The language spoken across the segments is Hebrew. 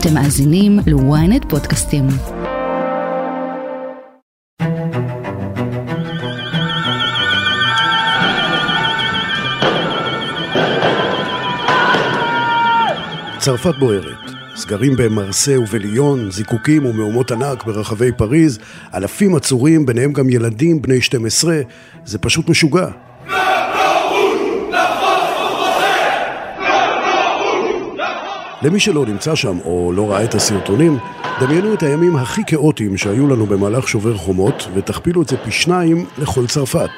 אתם מאזינים ל-ynet פודקאסטים. צרפת בוערת. סגרים במרסה ובליון, זיקוקים ומהומות ענק ברחבי פריז, אלפים עצורים, ביניהם גם ילדים בני 12, זה פשוט משוגע. למי שלא נמצא שם או לא ראה את הסרטונים, דמיינו את הימים הכי כאוטיים שהיו לנו במהלך שובר חומות ותכפילו את זה פי שניים לכל צרפת.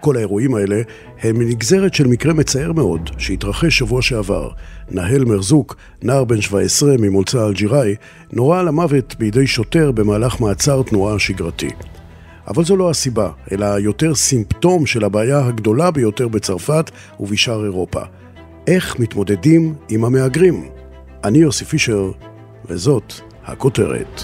כל האירועים האלה הם נגזרת של מקרה מצער מאוד שהתרחש שבוע שעבר. נהל מרזוק, נער בן 17 ממוצא אלג'יראי, נורה למוות בידי שוטר במהלך מעצר תנועה שגרתי. אבל זו לא הסיבה, אלא יותר סימפטום של הבעיה הגדולה ביותר בצרפת ובשאר אירופה. איך מתמודדים עם המהגרים? אני יוסי פישר, וזאת הכותרת.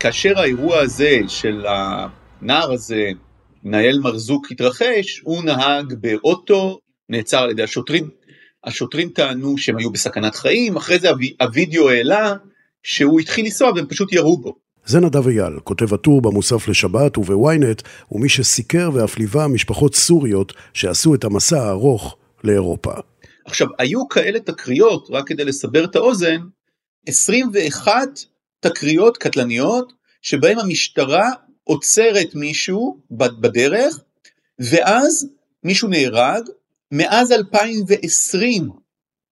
כאשר האירוע הזה של הנער הזה, נאיל מרזוק, התרחש, הוא נהג באוטו, נעצר על ידי השוטרים. השוטרים טענו שהם היו בסכנת חיים, אחרי זה הווידאו העלה שהוא התחיל לנסוע והם פשוט ירו בו. זה נדב אייל, כותב הטור במוסף לשבת ובוויינט, ומי שסיקר ואף ליווה משפחות סוריות שעשו את המסע הארוך לאירופה. עכשיו, היו כאלה תקריות, רק כדי לסבר את האוזן, 21 תקריות קטלניות, שבהם המשטרה עוצרת מישהו בדרך, ואז מישהו נהרג, מאז 2020.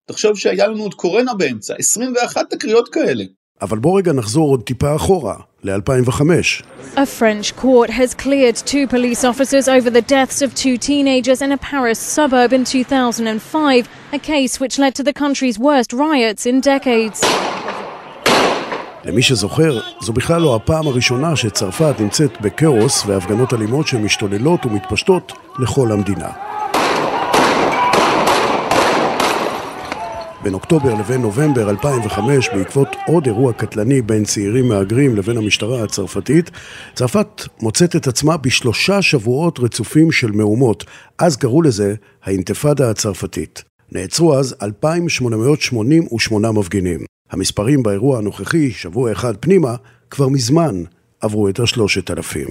תחשוב שהיה לנו עוד קורונה באמצע, 21 תקריות כאלה. אבל בוא רגע נחזור עוד טיפה אחורה, ל-2005. A French court has cleared two police officers over the deaths of two teenagers in a Paris suburb in 2005, a case which led to the country's worst riots in decades. למי שזוכר, זו בכלל לא הפעם הראשונה שצרפת נמצאת בכאוס והפגנות אלימות שמשתוללות ומתפשטות לכל המדינה. בין אוקטובר לבין נובמבר 2005, בעקבות עוד אירוע קטלני בין צעירים מהגרים לבין המשטרה הצרפתית, צרפת מוצאת את עצמה בשלושה שבועות רצופים של מהומות. אז קראו לזה האינתיפאדה הצרפתית. נעצרו אז 2,888 מפגינים. המספרים באירוע הנוכחי, שבוע אחד פנימה, כבר מזמן עברו את השלושת אלפים.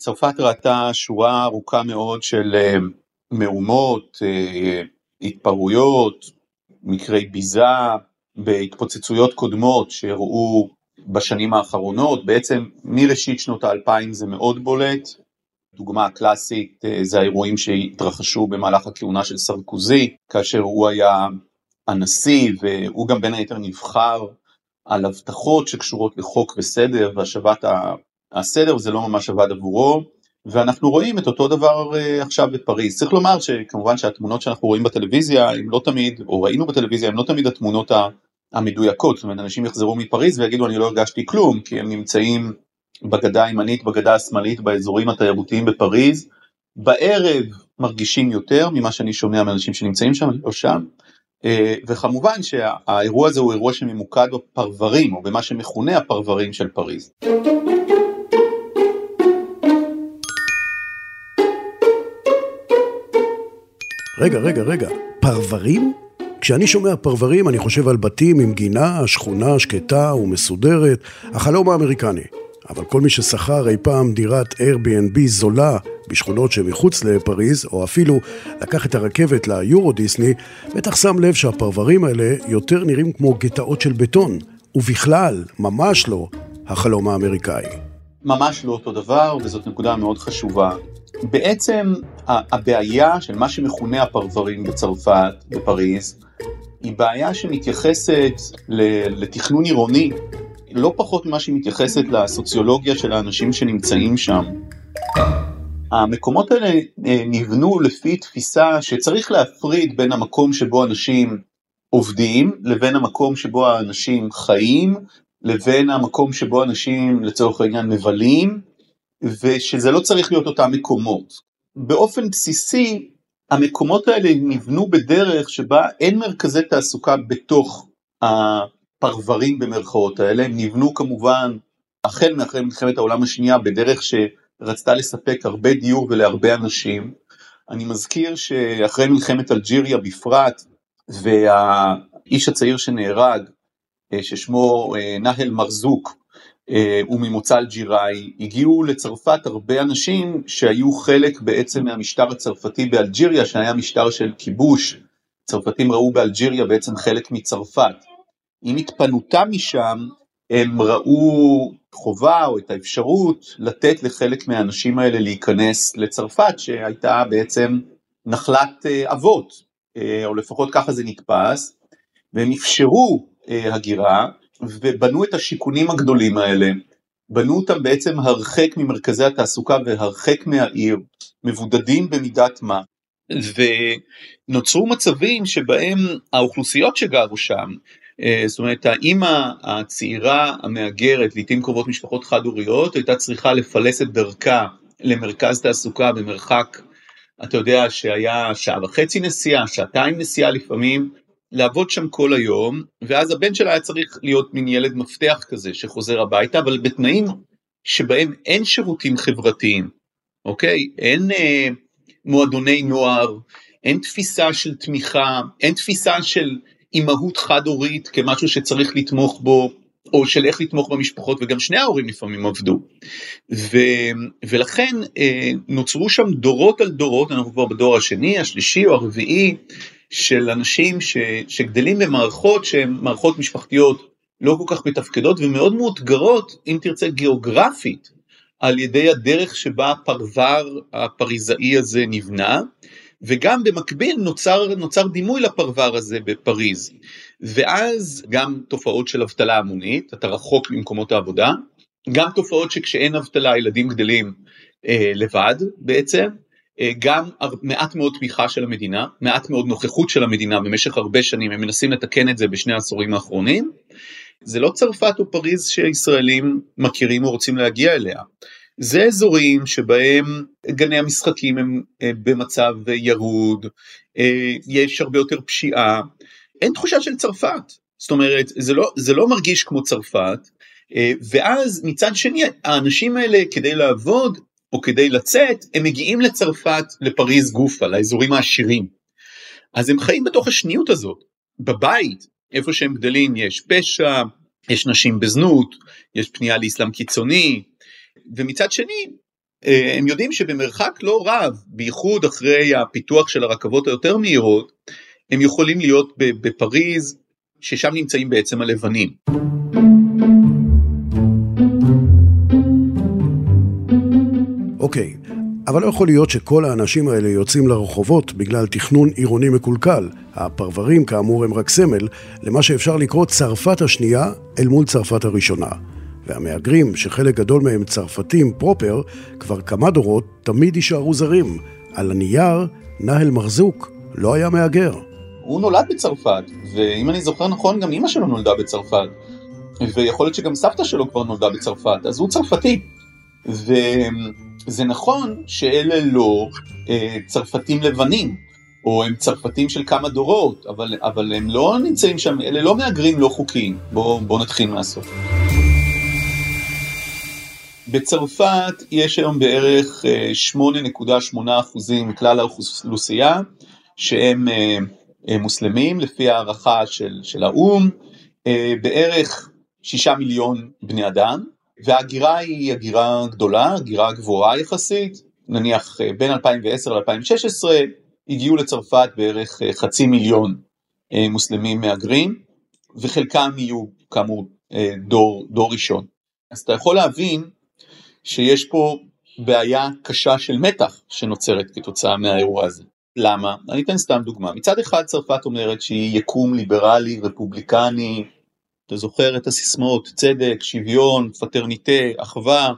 צרפת ראתה שורה ארוכה מאוד של אה, מהומות, אה, התפרעויות, מקרי ביזה בהתפוצצויות קודמות שהראו בשנים האחרונות, בעצם מראשית שנות האלפיים זה מאוד בולט. דוגמה קלאסית אה, זה האירועים שהתרחשו במהלך הכהונה של סרקוזי, כאשר הוא היה הנשיא והוא גם בין היתר נבחר על הבטחות שקשורות לחוק וסדר והשבת הסדר וזה לא ממש עבד עבורו. ואנחנו רואים את אותו דבר uh, עכשיו בפריז. צריך לומר שכמובן שהתמונות שאנחנו רואים בטלוויזיה הם לא תמיד, או ראינו בטלוויזיה, הם לא תמיד התמונות המדויקות, זאת אומרת אנשים יחזרו מפריז ויגידו אני לא הרגשתי כלום, כי הם נמצאים בגדה הימנית, בגדה השמאלית, באזורים התיירותיים בפריז, בערב מרגישים יותר ממה שאני שומע מאנשים שנמצאים שם, לא שם, uh, וכמובן שהאירוע הזה הוא אירוע שממוקד בפרברים, או במה שמכונה הפרברים של פריז. רגע, רגע, רגע, פרברים? כשאני שומע פרברים אני חושב על בתים עם גינה, שכונה שקטה ומסודרת, החלום האמריקני. אבל כל מי ששכר אי פעם דירת Airbnb זולה בשכונות שמחוץ לפריז, או אפילו לקח את הרכבת ליורו דיסני, בטח שם לב שהפרברים האלה יותר נראים כמו גטאות של בטון, ובכלל, ממש לא, החלום האמריקאי. ממש לא אותו דבר, וזאת נקודה מאוד חשובה. בעצם הבעיה של מה שמכונה הפרברים בצרפת, בפריז, היא בעיה שמתייחסת לתכנון עירוני, לא פחות ממה שהיא מתייחסת לסוציולוגיה של האנשים שנמצאים שם. המקומות האלה אה, נבנו לפי תפיסה שצריך להפריד בין המקום שבו אנשים עובדים לבין המקום שבו האנשים חיים לבין המקום שבו אנשים לצורך העניין מבלים ושזה לא צריך להיות אותם מקומות. באופן בסיסי המקומות האלה נבנו בדרך שבה אין מרכזי תעסוקה בתוך הפרברים במרכאות האלה, הם נבנו כמובן החל מאחרי מלחמת העולם השנייה בדרך שרצתה לספק הרבה דיור ולהרבה אנשים, אני מזכיר שאחרי מלחמת אלג'יריה בפרט, והאיש הצעיר שנהרג, ששמו אה, נהל מרזוק, אה, הוא ממוצא אלג'יראי, הגיעו לצרפת הרבה אנשים שהיו חלק בעצם מהמשטר הצרפתי באלג'יריה, שהיה משטר של כיבוש, צרפתים ראו באלג'יריה בעצם חלק מצרפת. עם התפנותם משם, הם ראו חובה או את האפשרות לתת לחלק מהאנשים האלה להיכנס לצרפת, שהייתה בעצם נחלת אבות, או לפחות ככה זה נתפס, והם אפשרו הגירה, ובנו את השיכונים הגדולים האלה, בנו אותם בעצם הרחק ממרכזי התעסוקה והרחק מהעיר, מבודדים במידת מה, ונוצרו מצבים שבהם האוכלוסיות שגרו שם, אה, זאת אומרת האימא הצעירה המהגרת, לעיתים קרובות משפחות חד-הוריות, הייתה צריכה לפלס את דרכה למרכז תעסוקה במרחק, אתה יודע שהיה שעה וחצי נסיעה, שעתיים נסיעה לפעמים, לעבוד שם כל היום, ואז הבן שלה היה צריך להיות מין ילד מפתח כזה שחוזר הביתה, אבל בתנאים שבהם אין שירותים חברתיים, אוקיי? אין אה, מועדוני נוער, אין תפיסה של תמיכה, אין תפיסה של אימהות חד-הורית כמשהו שצריך לתמוך בו, או של איך לתמוך במשפחות, וגם שני ההורים לפעמים עבדו. ו, ולכן אה, נוצרו שם דורות על דורות, אנחנו כבר בדור השני, השלישי או הרביעי, של אנשים ש, שגדלים במערכות שהן מערכות משפחתיות לא כל כך מתפקדות ומאוד מאותגרות, אם תרצה גיאוגרפית, על ידי הדרך שבה הפרבר הפריזאי הזה נבנה, וגם במקביל נוצר, נוצר דימוי לפרבר הזה בפריז. ואז גם תופעות של אבטלה המונית, אתה רחוק ממקומות העבודה, גם תופעות שכשאין אבטלה ילדים גדלים אה, לבד בעצם, גם מעט מאוד תמיכה של המדינה, מעט מאוד נוכחות של המדינה במשך הרבה שנים, הם מנסים לתקן את זה בשני העשורים האחרונים. זה לא צרפת או פריז שישראלים מכירים או רוצים להגיע אליה. זה אזורים שבהם גני המשחקים הם אה, במצב ירוד, אה, יש הרבה יותר פשיעה, אין תחושה של צרפת, זאת אומרת זה לא, זה לא מרגיש כמו צרפת, ואז מצד שני האנשים האלה כדי לעבוד או כדי לצאת, הם מגיעים לצרפת, לפריז גופה, לאזורים העשירים. אז הם חיים בתוך השניות הזאת. בבית, איפה שהם גדלים, יש פשע, יש נשים בזנות, יש פנייה לאסלאם קיצוני, ומצד שני, אה, הם יודעים שבמרחק לא רב, בייחוד אחרי הפיתוח של הרכבות היותר מהירות, הם יכולים להיות בפריז, ששם נמצאים בעצם הלבנים. אוקיי, אבל לא יכול להיות שכל האנשים האלה יוצאים לרחובות בגלל תכנון עירוני מקולקל. הפרברים כאמור הם רק סמל למה שאפשר לקרוא צרפת השנייה אל מול צרפת הראשונה. והמהגרים, שחלק גדול מהם צרפתים פרופר, כבר כמה דורות תמיד יישארו זרים. על הנייר, נהל מרזוק לא היה מהגר. הוא נולד בצרפת, ואם אני זוכר נכון, גם אימא שלו נולדה בצרפת. ויכול להיות שגם סבתא שלו כבר נולדה בצרפת, אז הוא צרפתי. ו... זה נכון שאלה לא אה, צרפתים לבנים, או הם צרפתים של כמה דורות, אבל, אבל הם לא נמצאים שם, אלה לא מהגרים לא חוקיים. בואו בוא נתחיל מהסוף. בצרפת יש היום בערך 8.8% אה, מכלל האוכלוסייה שהם אה, אה, מוסלמים לפי הערכה של, של האו"ם, בערך 6 מיליון בני אדם, וההגירה היא הגירה גדולה, הגירה גבוהה יחסית, נניח אה, בין 2010 ל-2016 הגיעו לצרפת בערך אה, חצי מיליון אה, מוסלמים מהגרים, וחלקם יהיו כאמור דור, דור ראשון. אז אתה יכול להבין שיש פה בעיה קשה של מתח שנוצרת כתוצאה מהאירוע הזה. למה? אני אתן סתם דוגמה. מצד אחד צרפת אומרת שהיא יקום ליברלי, רפובליקני, אתה זוכר את הסיסמאות צדק, שוויון, פטרניטה, אחווה.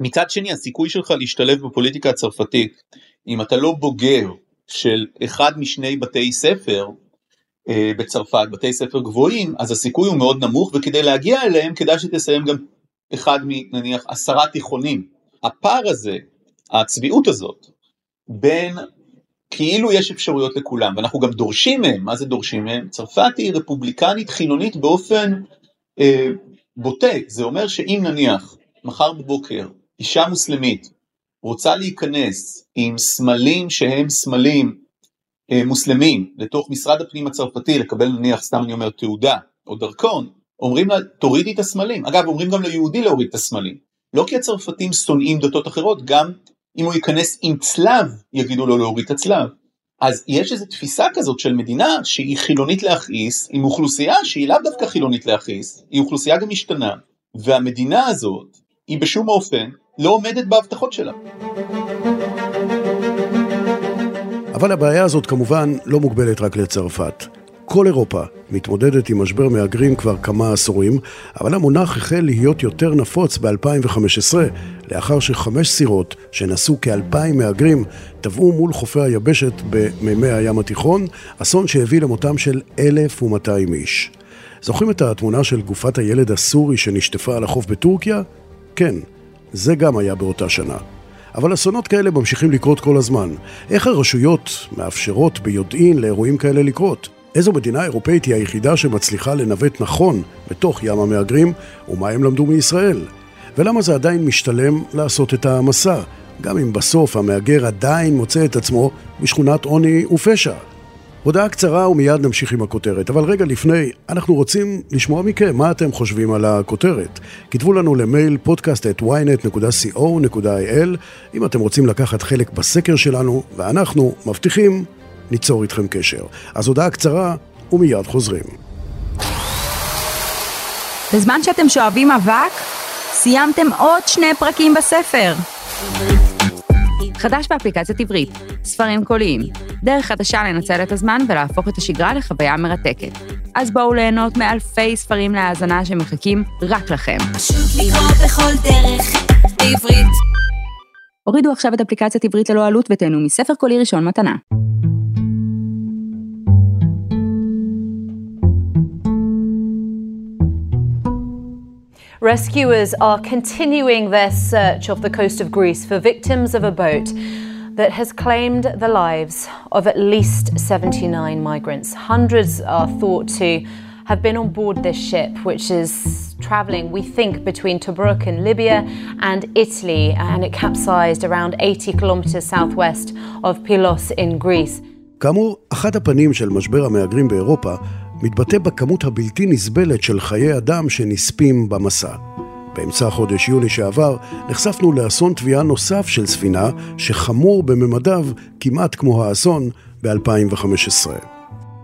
מצד שני הסיכוי שלך להשתלב בפוליטיקה הצרפתית, אם אתה לא בוגר של אחד משני בתי ספר אה, בצרפת, בתי ספר גבוהים, אז הסיכוי הוא מאוד נמוך וכדי להגיע אליהם כדאי שתסיים גם אחד מנניח עשרה תיכונים. הפער הזה, הצביעות הזאת, בין כאילו יש אפשרויות לכולם, ואנחנו גם דורשים מהם, מה זה דורשים מהם? צרפת היא רפובליקנית חילונית באופן אה, בוטה, זה אומר שאם נניח מחר בבוקר אישה מוסלמית רוצה להיכנס עם סמלים שהם סמלים אה, מוסלמים לתוך משרד הפנים הצרפתי לקבל נניח סתם אני אומר תעודה או דרכון, אומרים לה תורידי את הסמלים, אגב אומרים גם ליהודי להוריד את הסמלים, לא כי הצרפתים שונאים דתות אחרות, גם אם הוא ייכנס עם צלב יגידו לו להוריד את הצלב. אז יש איזו תפיסה כזאת של מדינה שהיא חילונית להכעיס, עם אוכלוסייה שהיא לאו דווקא חילונית להכעיס, היא אוכלוסייה גם משתנה, והמדינה הזאת היא בשום אופן לא עומדת בהבטחות שלה. אבל הבעיה הזאת כמובן לא מוגבלת רק לצרפת. כל אירופה מתמודדת עם משבר מהגרים כבר כמה עשורים, אבל המונח החל להיות יותר נפוץ ב-2015, לאחר שחמש סירות שנשאו כאלפיים מהגרים טבעו מול חופי היבשת במימי הים התיכון, אסון שהביא למותם של 1,200 איש. זוכרים את התמונה של גופת הילד הסורי שנשטפה על החוף בטורקיה? כן, זה גם היה באותה שנה. אבל אסונות כאלה ממשיכים לקרות כל הזמן. איך הרשויות מאפשרות ביודעין לאירועים כאלה לקרות? איזו מדינה אירופאית היא היחידה שמצליחה לנווט נכון בתוך ים המהגרים, ומה הם למדו מישראל? ולמה זה עדיין משתלם לעשות את המסע, גם אם בסוף המהגר עדיין מוצא את עצמו בשכונת עוני ופשע? הודעה קצרה ומיד נמשיך עם הכותרת, אבל רגע לפני, אנחנו רוצים לשמוע מכם מה אתם חושבים על הכותרת. כתבו לנו למייל podcast at ynet.co.il אם אתם רוצים לקחת חלק בסקר שלנו, ואנחנו מבטיחים ניצור איתכם קשר. אז הודעה קצרה ומיד חוזרים. בזמן שאתם שואבים אבק, סיימתם עוד שני פרקים בספר. חדש באפליקציית עברית, ספרים קוליים, דרך חדשה לנצל את הזמן ולהפוך את השגרה לחוויה מרתקת. אז בואו ליהנות מאלפי ספרים להאזנה שמחכים רק לכם. הורידו עכשיו את אפליקציית עברית ללא עלות ותהנו מספר קולי ראשון מתנה. Rescuers are continuing their search off the coast of Greece for victims of a boat that has claimed the lives of at least 79 migrants. Hundreds are thought to have been on board this ship, which is travelling, we think, between Tobruk in Libya and Italy, and it capsized around 80 kilometres southwest of Pylos in Greece. כאמור, אחת הפנים של משבר המהגרים באירופה מתבטא בכמות הבלתי נסבלת של חיי אדם שנספים במסע. באמצע חודש יוני שעבר נחשפנו לאסון תביעה נוסף של ספינה שחמור בממדיו כמעט כמו האסון ב-2015.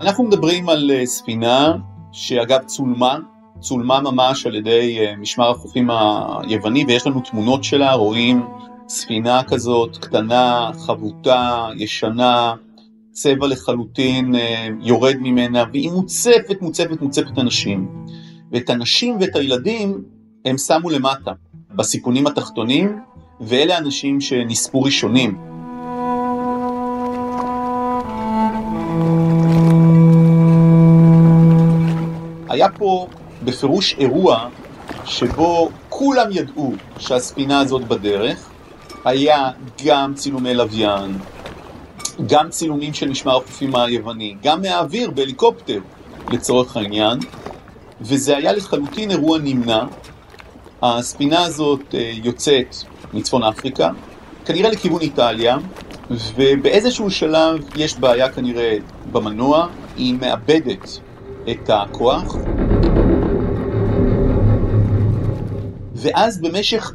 אנחנו מדברים על אה, ספינה שאגב צולמה, צולמה ממש על ידי אה, משמר החופים היווני ויש לנו תמונות שלה, רואים ספינה כזאת קטנה, חבוטה, ישנה, צבע לחלוטין אה, יורד ממנה, והיא מוצפת, מוצפת, מוצפת אנשים. ואת הנשים ואת הילדים הם שמו למטה, בסיכונים התחתונים, ואלה האנשים שנספו ראשונים. היה פה בפירוש אירוע שבו כולם ידעו שהספינה הזאת בדרך, היה גם צילומי לוויין, גם צילומים של משמר החופים היווני, גם מהאוויר בהליקופטר לצורך העניין, וזה היה לחלוטין אירוע נמנע. הספינה הזאת אה, יוצאת מצפון אפריקה, כנראה לכיוון איטליה, ובאיזשהו שלב יש בעיה כנראה במנוע, היא מאבדת את הכוח, ואז במשך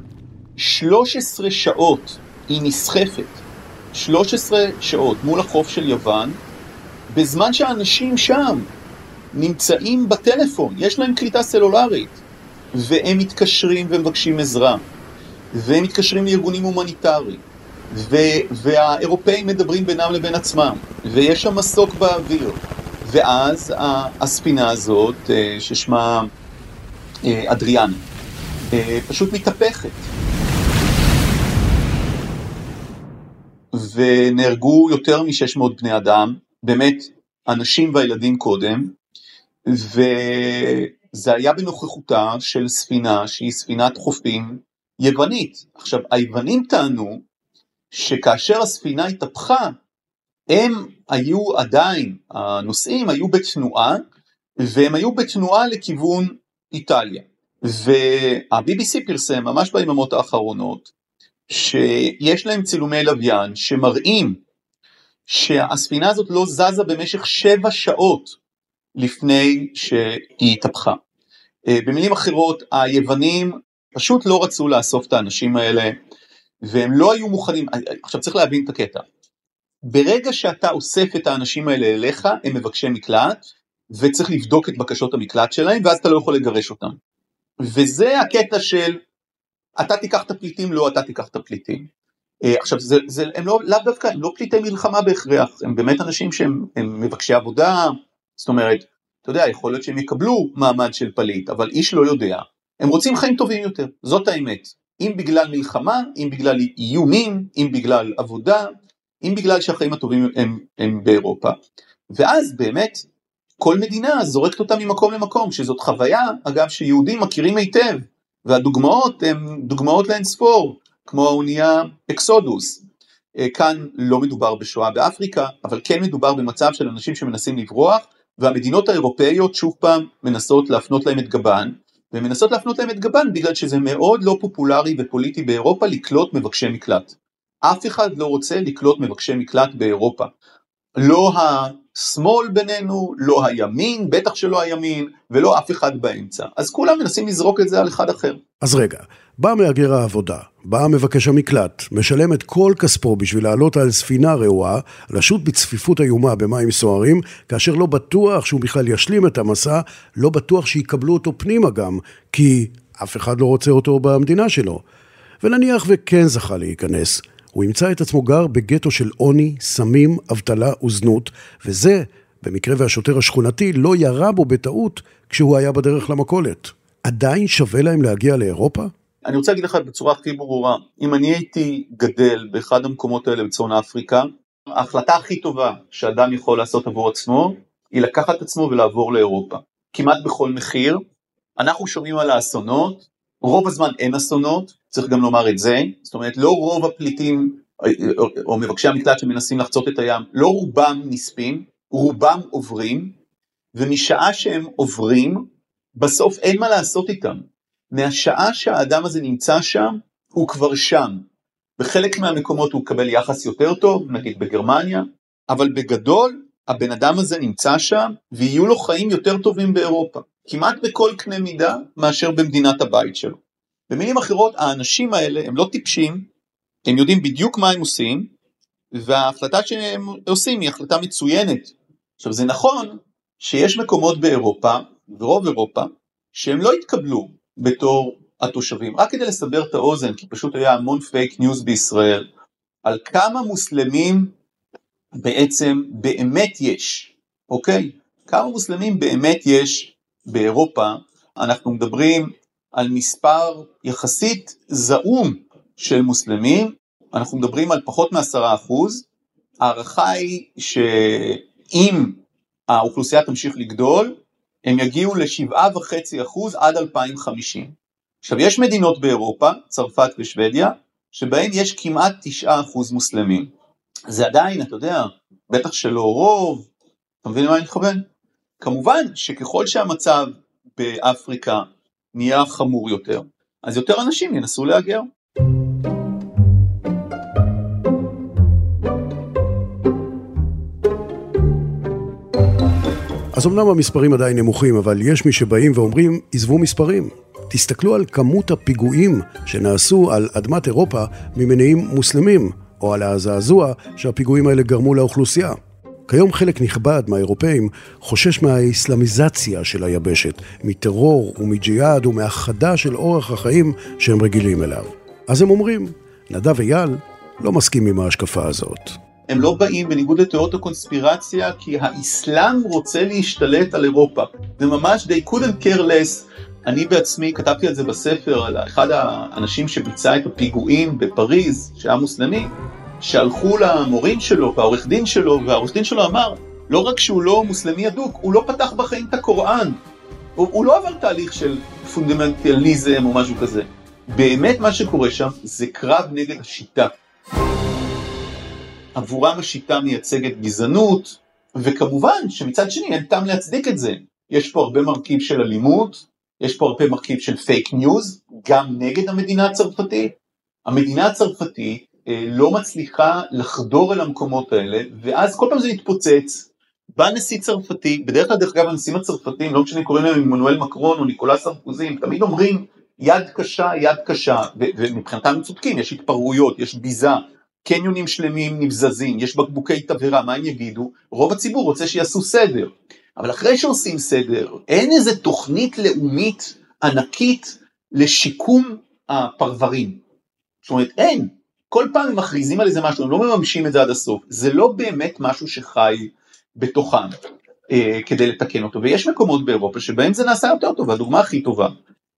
13 שעות היא נסחפת 13 שעות מול החוף של יוון, בזמן שהאנשים שם נמצאים בטלפון, יש להם קליטה סלולרית, והם מתקשרים ומבקשים עזרה, והם מתקשרים לארגונים הומניטריים, ו- והאירופאים מדברים בינם לבין עצמם, ויש שם מסוק באוויר, ואז הספינה הזאת, אה, ששמה אה, אדריאן, אה, פשוט מתהפכת. ונהרגו יותר מ-600 בני אדם, באמת אנשים והילדים קודם, וזה היה בנוכחותה של ספינה שהיא ספינת חופים יוונית. עכשיו, היוונים טענו שכאשר הספינה התהפכה, הם היו עדיין, הנוסעים היו בתנועה, והם היו בתנועה לכיוון איטליה. וה-BBC פרסם ממש ביממות האחרונות שיש להם צילומי לוויין שמראים שהספינה הזאת לא זזה במשך שבע שעות לפני שהיא התהפכה. אה, במילים אחרות, היוונים פשוט לא רצו לאסוף את האנשים האלה, והם לא היו מוכנים, עכשיו צריך להבין את הקטע. ברגע שאתה אוסף את האנשים האלה אליך, הם מבקשי מקלט, וצריך לבדוק את בקשות המקלט שלהם, ואז אתה לא יכול לגרש אותם. וזה הקטע של אתה תיקח את הפליטים, לא אתה תיקח את הפליטים. אה, עכשיו, זה, זה, הם לא, לאו דווקא, הם לא פליטי מלחמה בהכרח, הם באמת אנשים שהם מבקשי עבודה, זאת אומרת, אתה יודע, יכול להיות שהם יקבלו מעמד של פליט, אבל איש לא יודע. הם רוצים חיים טובים יותר, זאת האמת. אם בגלל מלחמה, אם בגלל איומים, אם בגלל עבודה, אם בגלל שהחיים הטובים הם, הם באירופה. ואז באמת, כל מדינה זורקת אותה ממקום למקום, שזאת חוויה, אגב, שיהודים מכירים היטב, והדוגמאות הן דוגמאות לאין ספור, כמו האונייה אקסודוס. אה, כאן לא מדובר בשואה באפריקה, אבל כן מדובר במצב של אנשים שמנסים לברוח, והמדינות האירופאיות שוב פעם מנסות להפנות להם את גבן, והן מנסות להפנות להם את גבן בגלל שזה מאוד לא פופולרי ופוליטי באירופה לקלוט מבקשי מקלט. אף אחד לא רוצה לקלוט מבקשי מקלט באירופה. לא השמאל בינינו, לא הימין, בטח שלא הימין, ולא אף אחד באמצע. אז כולם מנסים לזרוק את זה על אחד אחר. אז רגע, בא מהגר העבודה, בא מבקש המקלט, משלם את כל כספו בשביל לעלות על ספינה רעועה, לשוט בצפיפות איומה במים סוערים, כאשר לא בטוח שהוא בכלל ישלים את המסע, לא בטוח שיקבלו אותו פנימה גם, כי אף אחד לא רוצה אותו במדינה שלו. ונניח וכן זכה להיכנס, הוא ימצא את עצמו גר בגטו של עוני, סמים, אבטלה וזנות, וזה, במקרה והשוטר השכונתי לא ירה בו בטעות כשהוא היה בדרך למכולת. עדיין שווה להם להגיע לאירופה? אני רוצה להגיד לך בצורה הכי ברורה, אם אני הייתי גדל באחד המקומות האלה בצפון אפריקה, ההחלטה הכי טובה שאדם יכול לעשות עבור עצמו, היא לקחת עצמו ולעבור לאירופה. כמעט בכל מחיר. אנחנו שומעים על האסונות, רוב הזמן אין אסונות, צריך גם לומר את זה, זאת אומרת לא רוב הפליטים או מבקשי המקלט שמנסים לחצות את הים, לא רובם נספים, רובם עוברים, ומשעה שהם עוברים, בסוף אין מה לעשות איתם. מהשעה שהאדם הזה נמצא שם, הוא כבר שם. בחלק מהמקומות הוא מקבל יחס יותר טוב, נגיד בגרמניה, אבל בגדול הבן אדם הזה נמצא שם ויהיו לו חיים יותר טובים באירופה. כמעט בכל קנה מידה מאשר במדינת הבית שלו. במילים אחרות, האנשים האלה הם לא טיפשים, הם יודעים בדיוק מה הם עושים, וההחלטה שהם עושים היא החלטה מצוינת. עכשיו זה נכון שיש מקומות באירופה, ורוב אירופה, שהם לא התקבלו בתור התושבים. רק כדי לסבר את האוזן, כי פשוט היה המון פייק ניוז בישראל, על כמה מוסלמים בעצם באמת יש, אוקיי? כמה מוסלמים באמת יש באירופה, אנחנו מדברים על מספר יחסית זעום של מוסלמים, אנחנו מדברים על פחות מעשרה אחוז, ההערכה היא שאם האוכלוסייה תמשיך לגדול, הם יגיעו לשבעה וחצי אחוז עד 2050. עכשיו יש מדינות באירופה, צרפת ושוודיה, שבהן יש כמעט תשעה אחוז מוסלמים. זה עדיין, אתה יודע, בטח שלא רוב, אתה מבין למה אני מכוון? כמובן שככל שהמצב באפריקה נהיה חמור יותר, אז יותר אנשים ינסו להגר. אז אמנם המספרים עדיין נמוכים, אבל יש מי שבאים ואומרים, עזבו מספרים. תסתכלו על כמות הפיגועים שנעשו על אדמת אירופה ממניעים מוסלמים, או על הזעזוע שהפיגועים האלה גרמו לאוכלוסייה. כיום חלק נכבד מהאירופאים חושש מהאסלאמיזציה של היבשת, מטרור ומג'יהאד ומהחדה של אורח החיים שהם רגילים אליו. אז הם אומרים, נדב אייל לא מסכים עם ההשקפה הזאת. הם לא באים בניגוד לתיאוריות הקונספירציה כי האסלאם רוצה להשתלט על אירופה. זה ממש they couldn't care less. אני בעצמי כתבתי על זה בספר על אחד האנשים שביצע את הפיגועים בפריז, שהיה מוסלמי, שהלכו למורים שלו והעורך דין שלו, והעורך דין שלו אמר, לא רק שהוא לא מוסלמי אדוק, הוא לא פתח בחיים את הקוראן. הוא, הוא לא עבר תהליך של פונדמנטליזם או משהו כזה. באמת מה שקורה שם זה קרב נגד השיטה. עבורם השיטה מייצגת גזענות, וכמובן שמצד שני אין טעם להצדיק את זה. יש פה הרבה מרכיב של אלימות, יש פה הרבה מרכיב של פייק ניוז, גם נגד המדינה הצרפתית, המדינה הצרפתית לא מצליחה לחדור אל המקומות האלה, ואז כל פעם זה מתפוצץ. בא נשיא צרפתי, בדרך כלל דרך אגב הנשיאים הצרפתים, לא משנה קוראים להם עמנואל מקרון או ניקולס סרקוזי, תמיד אומרים יד קשה, יד קשה, ומבחינתם הם צודקים, יש התפרעויות, יש ביזה, קניונים שלמים נבזזים, יש בקבוקי תבערה, מה הם יגידו? רוב הציבור רוצה שיעשו סדר. אבל אחרי שעושים סדר, אין איזה תוכנית לאומית ענקית לשיקום הפרברים. זאת אומרת, אין. כל פעם הם מכריזים על איזה משהו, הם לא מממשים את זה עד הסוף. זה לא באמת משהו שחי בתוכם אה, כדי לתקן אותו. ויש מקומות באירופה שבהם זה נעשה יותר טוב, והדוגמה הכי טובה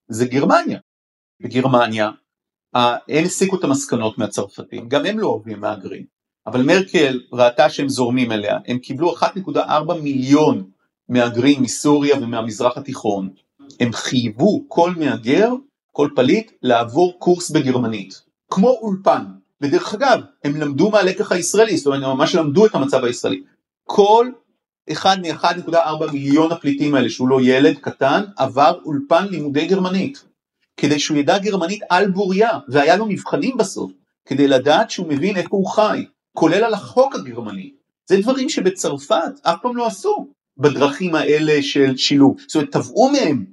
זה גרמניה. בגרמניה הם הסיקו את המסקנות מהצרפתים, גם הם לא אוהבים מהגרים, אבל מרקל ראתה שהם זורמים אליה, הם קיבלו 1.4 מיליון מהגרים מסוריה ומהמזרח התיכון, הם חייבו כל מהגר, כל פליט, לעבור קורס בגרמנית, כמו אולפן, ודרך אגב, הם למדו מהלקח הישראלי, זאת אומרת, הם ממש למדו את המצב הישראלי, כל אחד מ-1.4 מיליון הפליטים האלה, שהוא לא ילד קטן, עבר אולפן לימודי גרמנית. כדי שהוא ידע גרמנית על בוריה, והיה לו מבחנים בסוף, כדי לדעת שהוא מבין איפה הוא חי, כולל על החוק הגרמני. זה דברים שבצרפת אף פעם לא עשו בדרכים האלה של שילוב. זאת אומרת, תבעו מהם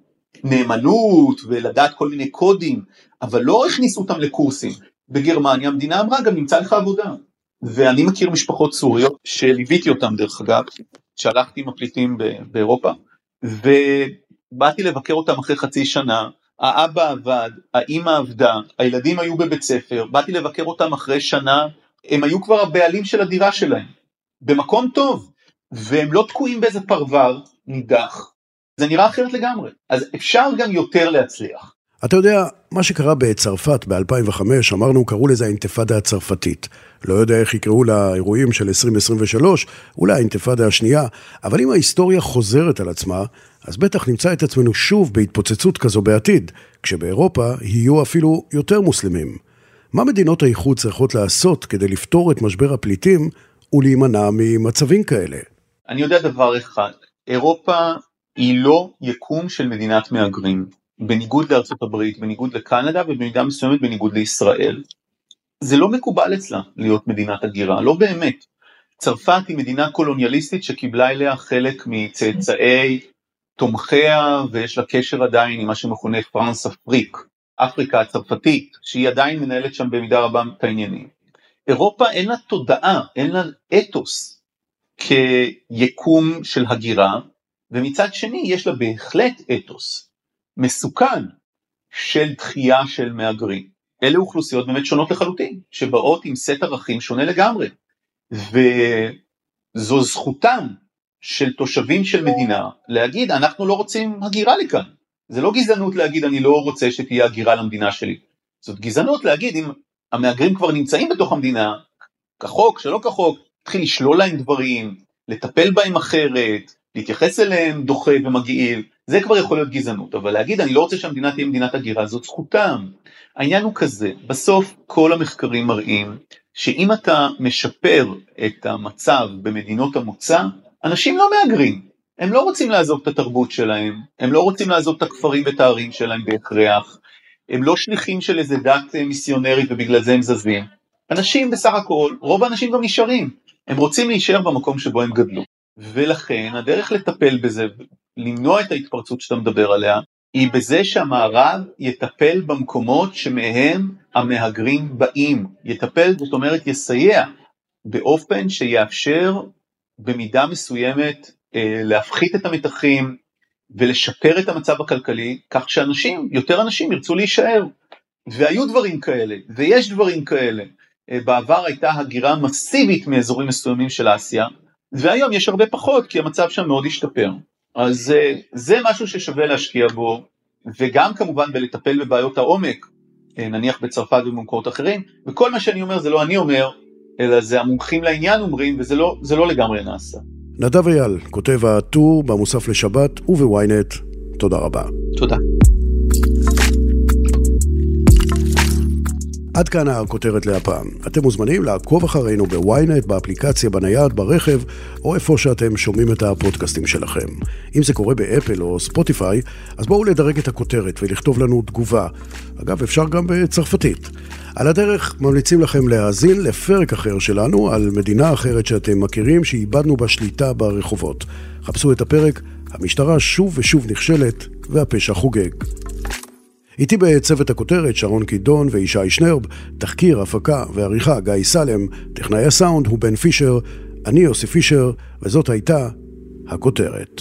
נאמנות ולדעת כל מיני קודים, אבל לא הכניסו אותם לקורסים. בגרמניה המדינה אמרה גם נמצא לך עבודה. ואני מכיר משפחות סוריות שליוויתי אותם דרך אגב, שהלכתי עם הפליטים באירופה, ובאתי לבקר אותם אחרי חצי שנה, האבא עבד, האימא עבדה, הילדים היו בבית ספר, באתי לבקר אותם אחרי שנה, הם היו כבר הבעלים של הדירה שלהם, במקום טוב, והם לא תקועים באיזה פרבר נידח, זה נראה אחרת לגמרי, אז אפשר גם יותר להצליח. אתה יודע, מה שקרה בצרפת ב-2005, אמרנו, קראו לזה האינתיפאדה הצרפתית. לא יודע איך יקראו לאירועים של 2023, אולי האינתיפאדה השנייה, אבל אם ההיסטוריה חוזרת על עצמה, אז בטח נמצא את עצמנו שוב בהתפוצצות כזו בעתיד, כשבאירופה יהיו אפילו יותר מוסלמים. מה מדינות האיחוד צריכות לעשות כדי לפתור את משבר הפליטים ולהימנע ממצבים כאלה? אני יודע דבר אחד, אירופה היא לא יקום של מדינת מהגרים. בניגוד לארצות הברית, בניגוד לקנדה ובמידה מסוימת בניגוד לישראל. זה לא מקובל אצלה להיות מדינת הגירה, לא באמת. צרפת היא מדינה קולוניאליסטית שקיבלה אליה חלק מצאצאי תומכיה ויש לה קשר עדיין עם מה שמכונה פרנס אפריק, אפריקה הצרפתית, שהיא עדיין מנהלת שם במידה רבה את העניינים. אירופה אין לה תודעה, אין לה אתוס כיקום של הגירה, ומצד שני יש לה בהחלט אתוס מסוכן של דחייה של מהגרים. אלה אוכלוסיות באמת שונות לחלוטין, שבאות עם סט ערכים שונה לגמרי. וזו זכותם של תושבים של מדינה להגיד אנחנו לא רוצים הגירה לכאן. זה לא גזענות להגיד אני לא רוצה שתהיה הגירה למדינה שלי. זאת גזענות להגיד אם המהגרים כבר נמצאים בתוך המדינה, כחוק, שלא כחוק, תתחיל לשלול להם דברים, לטפל בהם אחרת, להתייחס אליהם דוחה ומגעיל, זה כבר יכול להיות גזענות, אבל להגיד אני לא רוצה שהמדינה תהיה מדינת הגירה זאת זכותם. העניין הוא כזה, בסוף כל המחקרים מראים שאם אתה משפר את המצב במדינות המוצא, אנשים לא מהגרים, הם לא רוצים לעזוב את התרבות שלהם, הם לא רוצים לעזוב את הכפרים ואת הערים שלהם בהכרח, הם לא שליחים של איזה דת מיסיונרית ובגלל זה הם זזים. אנשים בסך הכל, רוב האנשים גם נשארים, הם רוצים להישאר במקום שבו הם גדלו. ולכן הדרך לטפל בזה, למנוע את ההתפרצות שאתה מדבר עליה, היא בזה שהמערב יטפל במקומות שמהם המהגרים באים, יטפל, זאת אומרת יסייע, באופן שיאפשר במידה מסוימת אה, להפחית את המתחים ולשפר את המצב הכלכלי, כך שאנשים, יותר אנשים ירצו להישאר. והיו דברים כאלה, ויש דברים כאלה. אה, בעבר הייתה הגירה מסיבית מאזורים מסוימים של אסיה, והיום יש הרבה פחות כי המצב שם מאוד השתפר. אז אה, זה משהו ששווה להשקיע בו, וגם כמובן בלטפל בבעיות העומק, אה, נניח בצרפת ובמקומות אחרים, וכל מה שאני אומר זה לא אני אומר, אלא זה המומחים לעניין אומרים, וזה לא, לא לגמרי נעשה. נדב אייל, כותב הטור במוסף לשבת ובוויינט, תודה רבה. תודה. עד כאן הכותרת להפעם. אתם מוזמנים לעקוב אחרינו בוויינט, באפליקציה, בנייד, ברכב, או איפה שאתם שומעים את הפודקאסטים שלכם. אם זה קורה ב Apple או Spotify, אז בואו לדרג את הכותרת ולכתוב לנו תגובה. אגב, אפשר גם בצרפתית. על הדרך ממליצים לכם להאזין לפרק אחר שלנו על מדינה אחרת שאתם מכירים שאיבדנו בה שליטה ברחובות. חפשו את הפרק, המשטרה שוב ושוב נכשלת והפשע חוגג. איתי בצוות הכותרת שרון קידון וישי שנרב, תחקיר, הפקה ועריכה גיא סלם, טכנאי הסאונד הוא בן פישר, אני יוסי פישר, וזאת הייתה הכותרת.